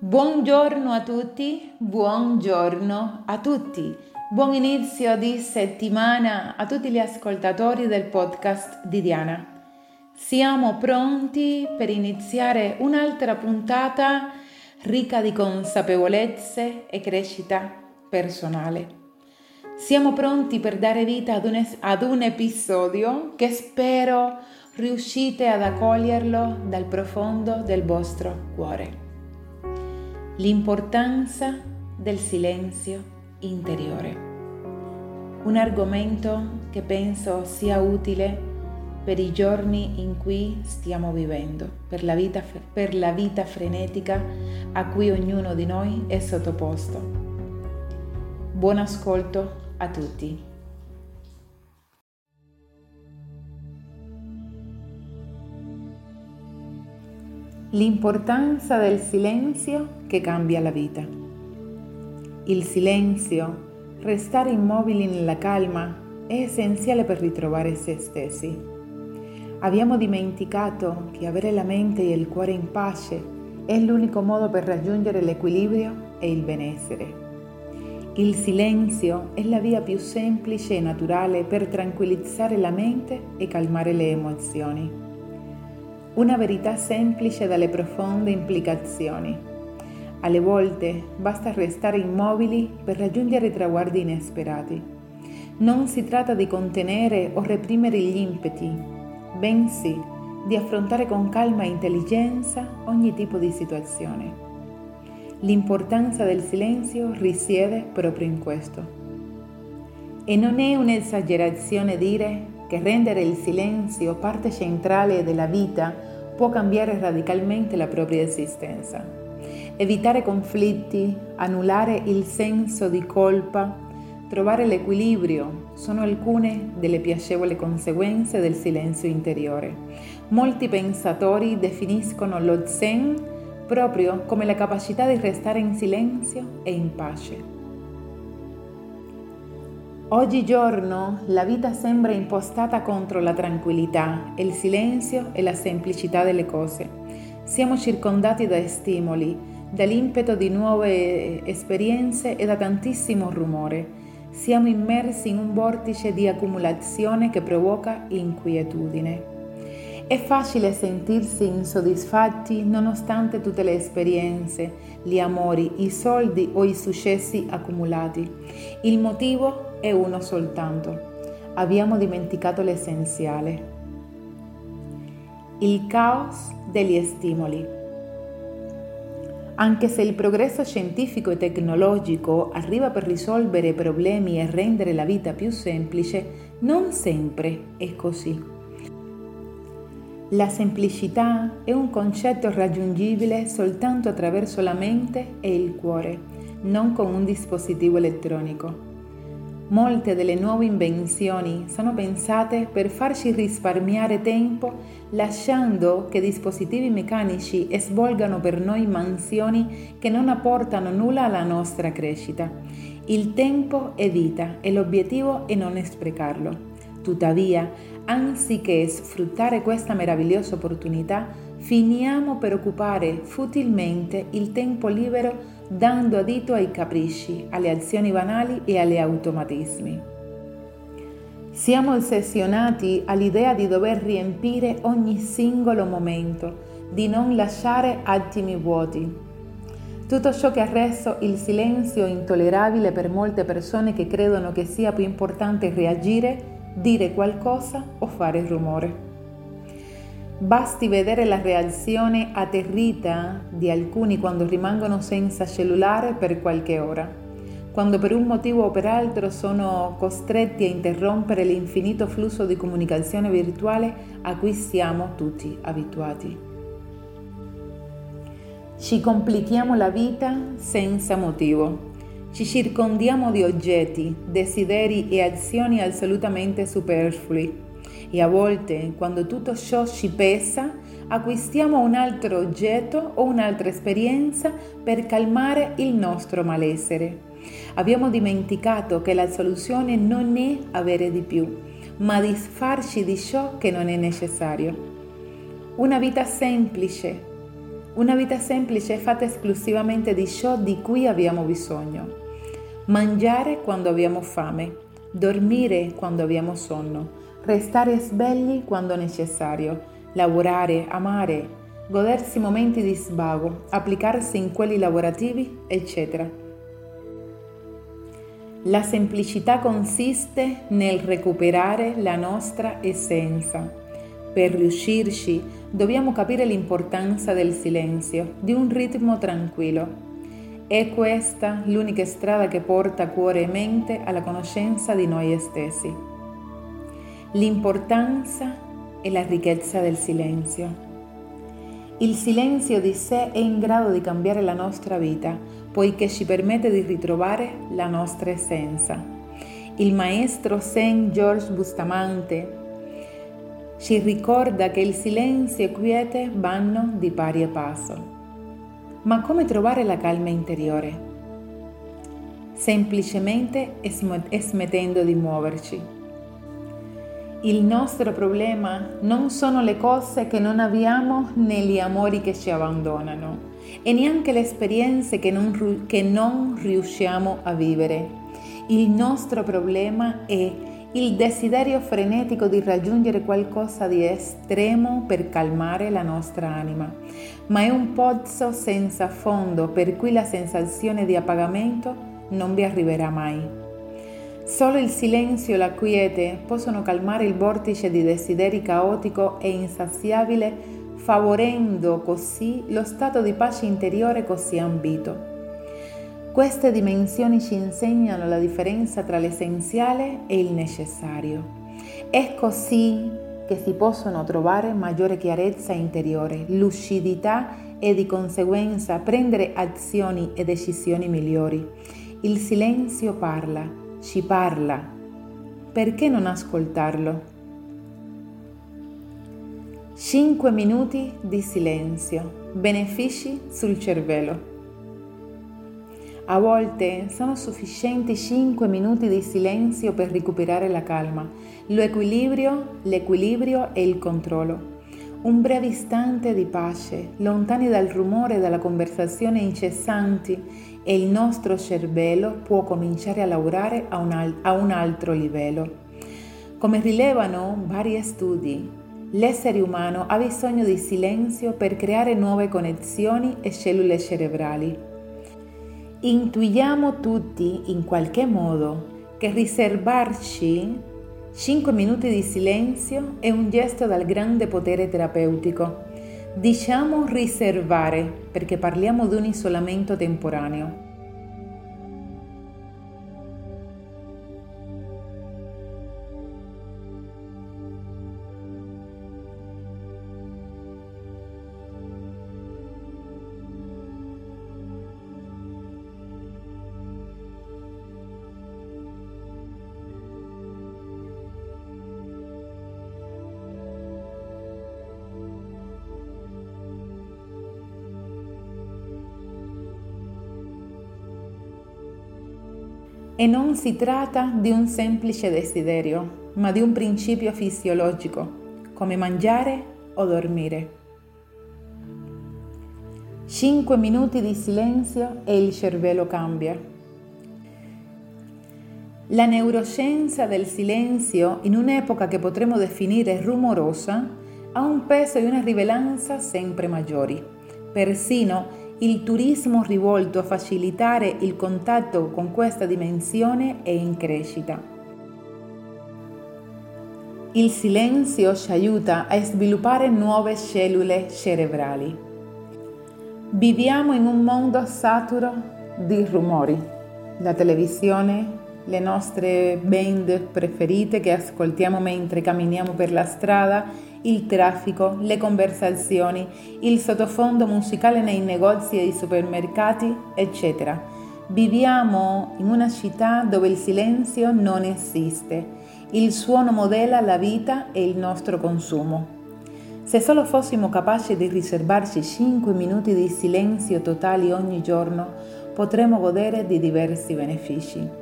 Buongiorno a tutti, buongiorno a tutti. Buon inizio di settimana a tutti gli ascoltatori del podcast di Diana. Siamo pronti per iniziare un'altra puntata ricca di consapevolezze e crescita personale. Siamo pronti per dare vita ad un, ad un episodio che spero riuscite ad accoglierlo dal profondo del vostro cuore l'importanza del silenzio interiore. Un argomento che penso sia utile per i giorni in cui stiamo vivendo, per la vita, per la vita frenetica a cui ognuno di noi è sottoposto. Buon ascolto a tutti. L'importanza del silenzio che cambia la vita. Il silenzio, restare immobili nella calma, è essenziale per ritrovare se stessi. Abbiamo dimenticato che avere la mente e il cuore in pace è l'unico modo per raggiungere l'equilibrio e il benessere. Il silenzio è la via più semplice e naturale per tranquillizzare la mente e calmare le emozioni una verità semplice dalle profonde implicazioni. Alle volte basta restare immobili per raggiungere traguardi inesperati. Non si tratta di contenere o reprimere gli impeti, bensì di affrontare con calma e intelligenza ogni tipo di situazione. L'importanza del silenzio risiede proprio in questo. E non è un'esagerazione dire che rendere il silenzio parte centrale della vita può cambiare radicalmente la propria esistenza. Evitare conflitti, annullare il senso di colpa, trovare l'equilibrio sono alcune delle piacevoli conseguenze del silenzio interiore. Molti pensatori definiscono lo zen proprio come la capacità di restare in silenzio e in pace. Oggigiorno la vita sembra impostata contro la tranquillità, il silenzio e la semplicità delle cose. Siamo circondati da stimoli, dall'impeto di nuove esperienze e da tantissimo rumore. Siamo immersi in un vortice di accumulazione che provoca inquietudine. È facile sentirsi insoddisfatti nonostante tutte le esperienze, gli amori, i soldi o i successi accumulati. Il motivo è uno soltanto. Abbiamo dimenticato l'essenziale. Il caos degli stimoli. Anche se il progresso scientifico e tecnologico arriva per risolvere problemi e rendere la vita più semplice, non sempre è così. La semplicità è un concetto raggiungibile soltanto attraverso la mente e il cuore, non con un dispositivo elettronico. Molte delle nuove invenzioni sono pensate per farci risparmiare tempo lasciando che dispositivi meccanici svolgano per noi mansioni che non apportano nulla alla nostra crescita. Il tempo è vita e l'obiettivo è non sprecarlo. Tuttavia, anziché sfruttare questa meravigliosa opportunità, finiamo per occupare futilmente il tempo libero dando adito ai capricci, alle azioni banali e agli automatismi. Siamo ossessionati all'idea di dover riempire ogni singolo momento, di non lasciare attimi vuoti. Tutto ciò che ha reso il silenzio intollerabile per molte persone che credono che sia più importante reagire, dire qualcosa o fare rumore. Basti vedere la reazione atterrita di alcuni quando rimangono senza cellulare per qualche ora, quando per un motivo o per altro sono costretti a interrompere l'infinito flusso di comunicazione virtuale a cui siamo tutti abituati. Ci complichiamo la vita senza motivo. Ci circondiamo di oggetti, desideri e azioni assolutamente superflui e a volte, quando tutto ciò ci pesa, acquistiamo un altro oggetto o un'altra esperienza per calmare il nostro malessere. Abbiamo dimenticato che la soluzione non è avere di più, ma disfarci di ciò che non è necessario. Una vita semplice, Una vita semplice è fatta esclusivamente di ciò di cui abbiamo bisogno. Mangiare quando abbiamo fame, dormire quando abbiamo sonno, restare svegli quando necessario, lavorare, amare, godersi momenti di svago, applicarsi in quelli lavorativi, eccetera. La semplicità consiste nel recuperare la nostra essenza. Per riuscirci dobbiamo capire l'importanza del silenzio, di un ritmo tranquillo. È questa l'unica strada che porta cuore e mente alla conoscenza di noi stessi. L'importanza e la ricchezza del silenzio. Il silenzio di sé è in grado di cambiare la nostra vita, poiché ci permette di ritrovare la nostra essenza. Il maestro Saint George Bustamante ci ricorda che il silenzio e quiete vanno di pari passo. Ma come trovare la calma interiore? Semplicemente smettendo di muoverci il nostro problema non sono le cose che non abbiamo né gli amori che ci abbandonano e neanche le esperienze che non, che non riusciamo a vivere. Il nostro problema è il desiderio frenetico di raggiungere qualcosa di estremo per calmare la nostra anima, ma è un pozzo senza fondo per cui la sensazione di appagamento non vi arriverà mai. Solo il silenzio e la quiete possono calmare il vortice di desideri caotico e insaziabile, favorendo così lo stato di pace interiore così ambito. Queste dimensioni ci insegnano la differenza tra l'essenziale e il necessario. È così che si possono trovare maggiore chiarezza interiore, lucidità e di conseguenza prendere azioni e decisioni migliori. Il silenzio parla ci parla, perché non ascoltarlo? Cinque minuti di silenzio, benefici sul cervello. A volte sono sufficienti 5 minuti di silenzio per recuperare la calma, l'equilibrio, l'equilibrio e il controllo. Un breve istante di pace, lontani dal rumore e dalla conversazione incessanti e il nostro cervello può cominciare a lavorare a un, al- a un altro livello. Come rilevano vari studi, l'essere umano ha bisogno di silenzio per creare nuove connessioni e cellule cerebrali. Intuiamo tutti in qualche modo che riservarci 5 minuti di silenzio è un gesto dal grande potere terapeutico Diciamo riservare perché parliamo di un isolamento temporaneo. E non si tratta di un semplice desiderio, ma di un principio fisiologico, come mangiare o dormire. Cinque minuti di silenzio e il cervello cambia. La neuroscienza del silenzio, in un'epoca che potremmo definire rumorosa, ha un peso e una rilevanza sempre maggiori. Persino il turismo rivolto a facilitare il contatto con questa dimensione è in crescita. Il silenzio ci aiuta a sviluppare nuove cellule cerebrali. Viviamo in un mondo saturo di rumori. La televisione, le nostre band preferite che ascoltiamo mentre camminiamo per la strada il traffico, le conversazioni, il sottofondo musicale nei negozi e nei supermercati, eccetera. Viviamo in una città dove il silenzio non esiste. Il suono modella la vita e il nostro consumo. Se solo fossimo capaci di riservarci 5 minuti di silenzio totali ogni giorno, potremmo godere di diversi benefici.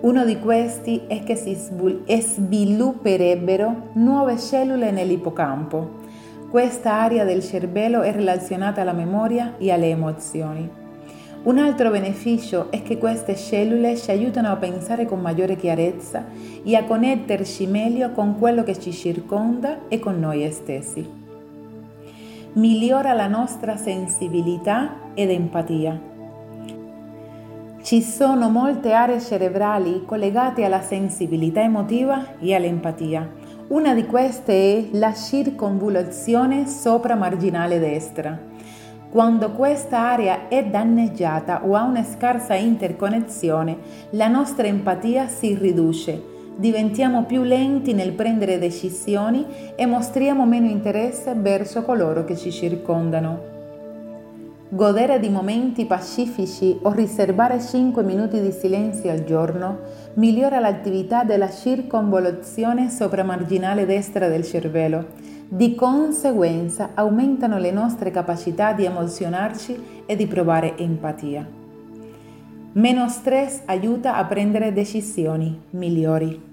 Uno di questi è che si svilupperebbero nuove cellule nell'ippocampo. Questa area del cervello è relazionata alla memoria e alle emozioni. Un altro beneficio è che queste cellule ci aiutano a pensare con maggiore chiarezza e a connetterci meglio con quello che ci circonda e con noi stessi. Migliora la nostra sensibilità ed empatia. Ci sono molte aree cerebrali collegate alla sensibilità emotiva e all'empatia. Una di queste è la circonvoluzione sopramarginale destra. Quando questa area è danneggiata o ha una scarsa interconnessione, la nostra empatia si riduce, diventiamo più lenti nel prendere decisioni e mostriamo meno interesse verso coloro che ci circondano. Godere di momenti pacifici o riservare 5 minuti di silenzio al giorno migliora l'attività della circonvoluzione sopramarginale destra del cervello. Di conseguenza aumentano le nostre capacità di emozionarci e di provare empatia. Meno stress aiuta a prendere decisioni migliori.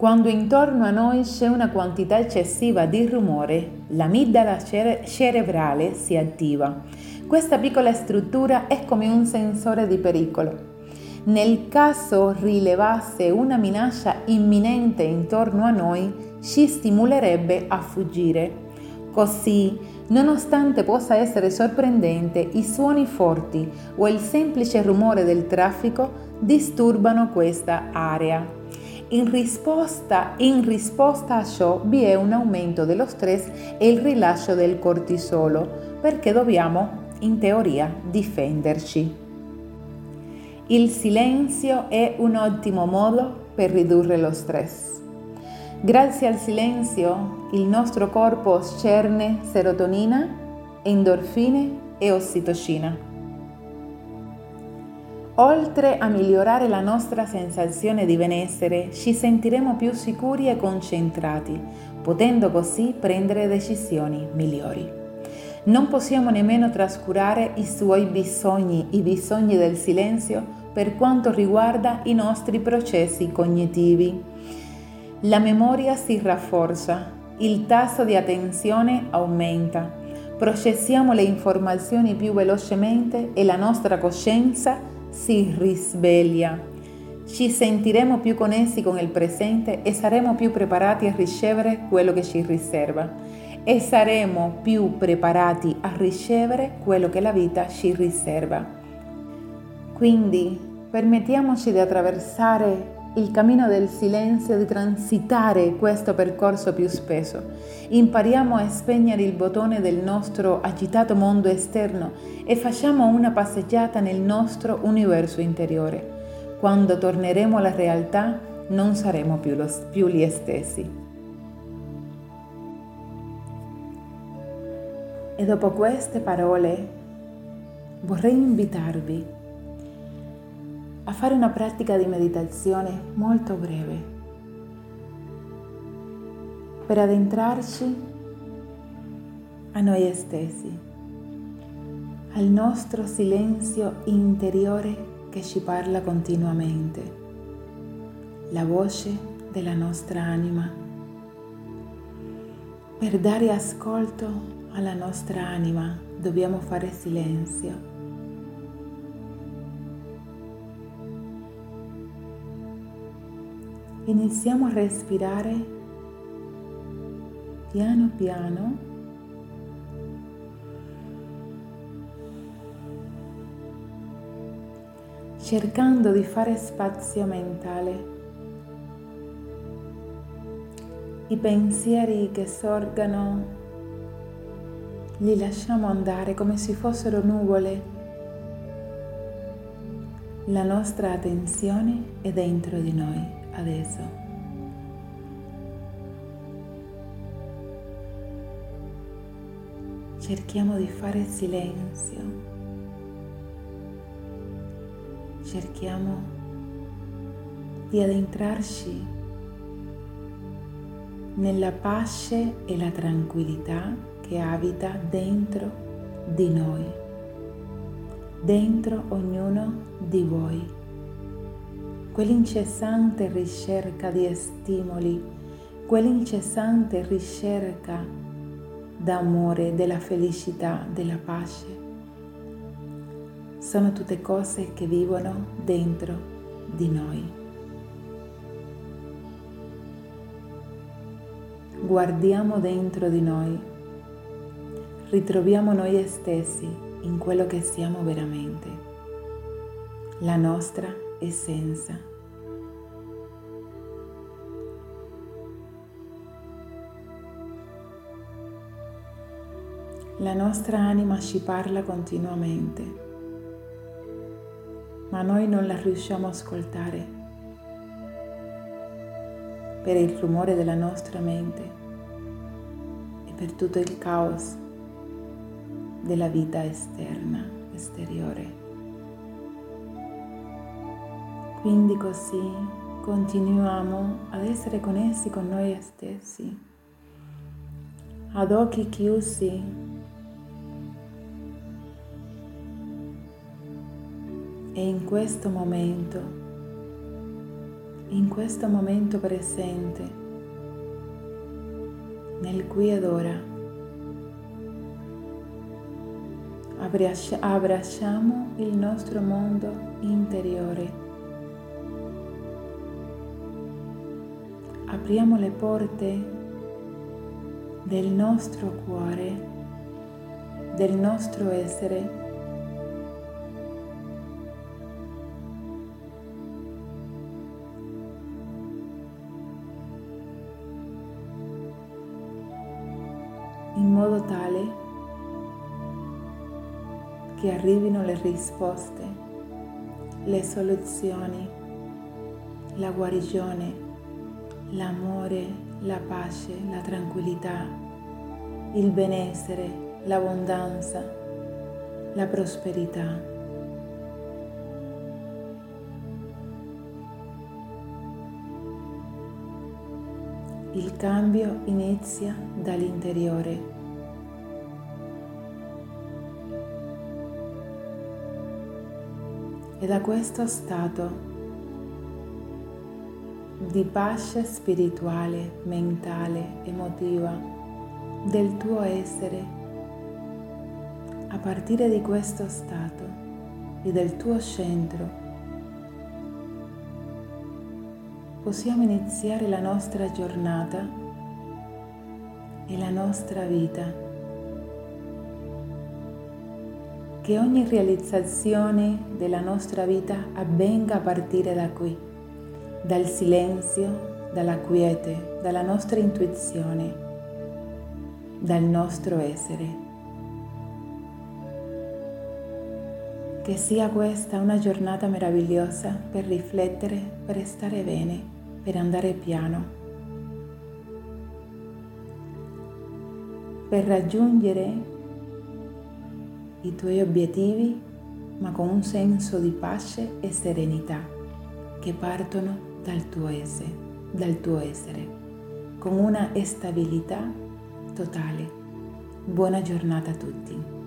Quando intorno a noi c'è una quantità eccessiva di rumore, l'amigdala cere- cerebrale si attiva. Questa piccola struttura è come un sensore di pericolo. Nel caso rilevasse una minaccia imminente intorno a noi, ci stimolerebbe a fuggire. Così, nonostante possa essere sorprendente, i suoni forti o il semplice rumore del traffico disturbano questa area. In risposta, in risposta, a ciò vi è un aumento dello stress e il rilascio del cortisolo perché dobbiamo, in teoria, difenderci. Il silenzio è un ottimo modo per ridurre lo stress. Grazie al silenzio il nostro corpo scerne serotonina, endorfine e ossitocina. Oltre a migliorare la nostra sensazione di benessere, ci sentiremo più sicuri e concentrati, potendo così prendere decisioni migliori. Non possiamo nemmeno trascurare i suoi bisogni, i bisogni del silenzio per quanto riguarda i nostri processi cognitivi. La memoria si rafforza, il tasso di attenzione aumenta, processiamo le informazioni più velocemente e la nostra coscienza si risveglia. Ci sentiremo più connessi con il presente e saremo più preparati a ricevere quello che ci riserva. E saremo più preparati a ricevere quello che la vita ci riserva. Quindi permettiamoci di attraversare il cammino del silenzio, di transitare questo percorso più spesso. Impariamo a spegnere il bottone del nostro agitato mondo esterno e facciamo una passeggiata nel nostro universo interiore. Quando torneremo alla realtà non saremo più, lo, più gli stessi. E dopo queste parole vorrei invitarvi a fare una pratica di meditazione molto breve. Per addentrarci a noi stessi, al nostro silenzio interiore che ci parla continuamente, la voce della nostra anima, per dare ascolto alla nostra anima dobbiamo fare silenzio iniziamo a respirare piano piano cercando di fare spazio mentale. I pensieri che sorgano li lasciamo andare come se fossero nuvole. La nostra attenzione è dentro di noi adesso. Cerchiamo di fare silenzio. Cerchiamo di addentrarci nella pace e la tranquillità che abita dentro di noi, dentro ognuno di voi quell'incessante ricerca di stimoli, quell'incessante ricerca d'amore, della felicità, della pace. Sono tutte cose che vivono dentro di noi. Guardiamo dentro di noi, ritroviamo noi stessi in quello che siamo veramente, la nostra essenza. La nostra anima ci parla continuamente, ma noi non la riusciamo a ascoltare per il rumore della nostra mente e per tutto il caos della vita esterna, esteriore. Quindi così continuiamo ad essere connessi con noi stessi, ad occhi chiusi E in questo momento, in questo momento presente, nel qui ed ora, abbracciamo il nostro mondo interiore. Apriamo le porte del nostro cuore, del nostro essere. In modo tale che arrivino le risposte, le soluzioni, la guarigione, l'amore, la pace, la tranquillità, il benessere, l'abbondanza, la prosperità. Il cambio inizia dall'interiore. E da questo stato di pace spirituale, mentale, emotiva del tuo essere, a partire di questo stato e del tuo centro, possiamo iniziare la nostra giornata e la nostra vita. Che ogni realizzazione della nostra vita avvenga a partire da qui, dal silenzio, dalla quiete, dalla nostra intuizione, dal nostro essere. Che sia questa una giornata meravigliosa per riflettere, per stare bene, per andare piano, per raggiungere i tuoi obiettivi, ma con un senso di pace e serenità che partono dal tuo essere, dal tuo essere, con una stabilità totale. Buona giornata a tutti.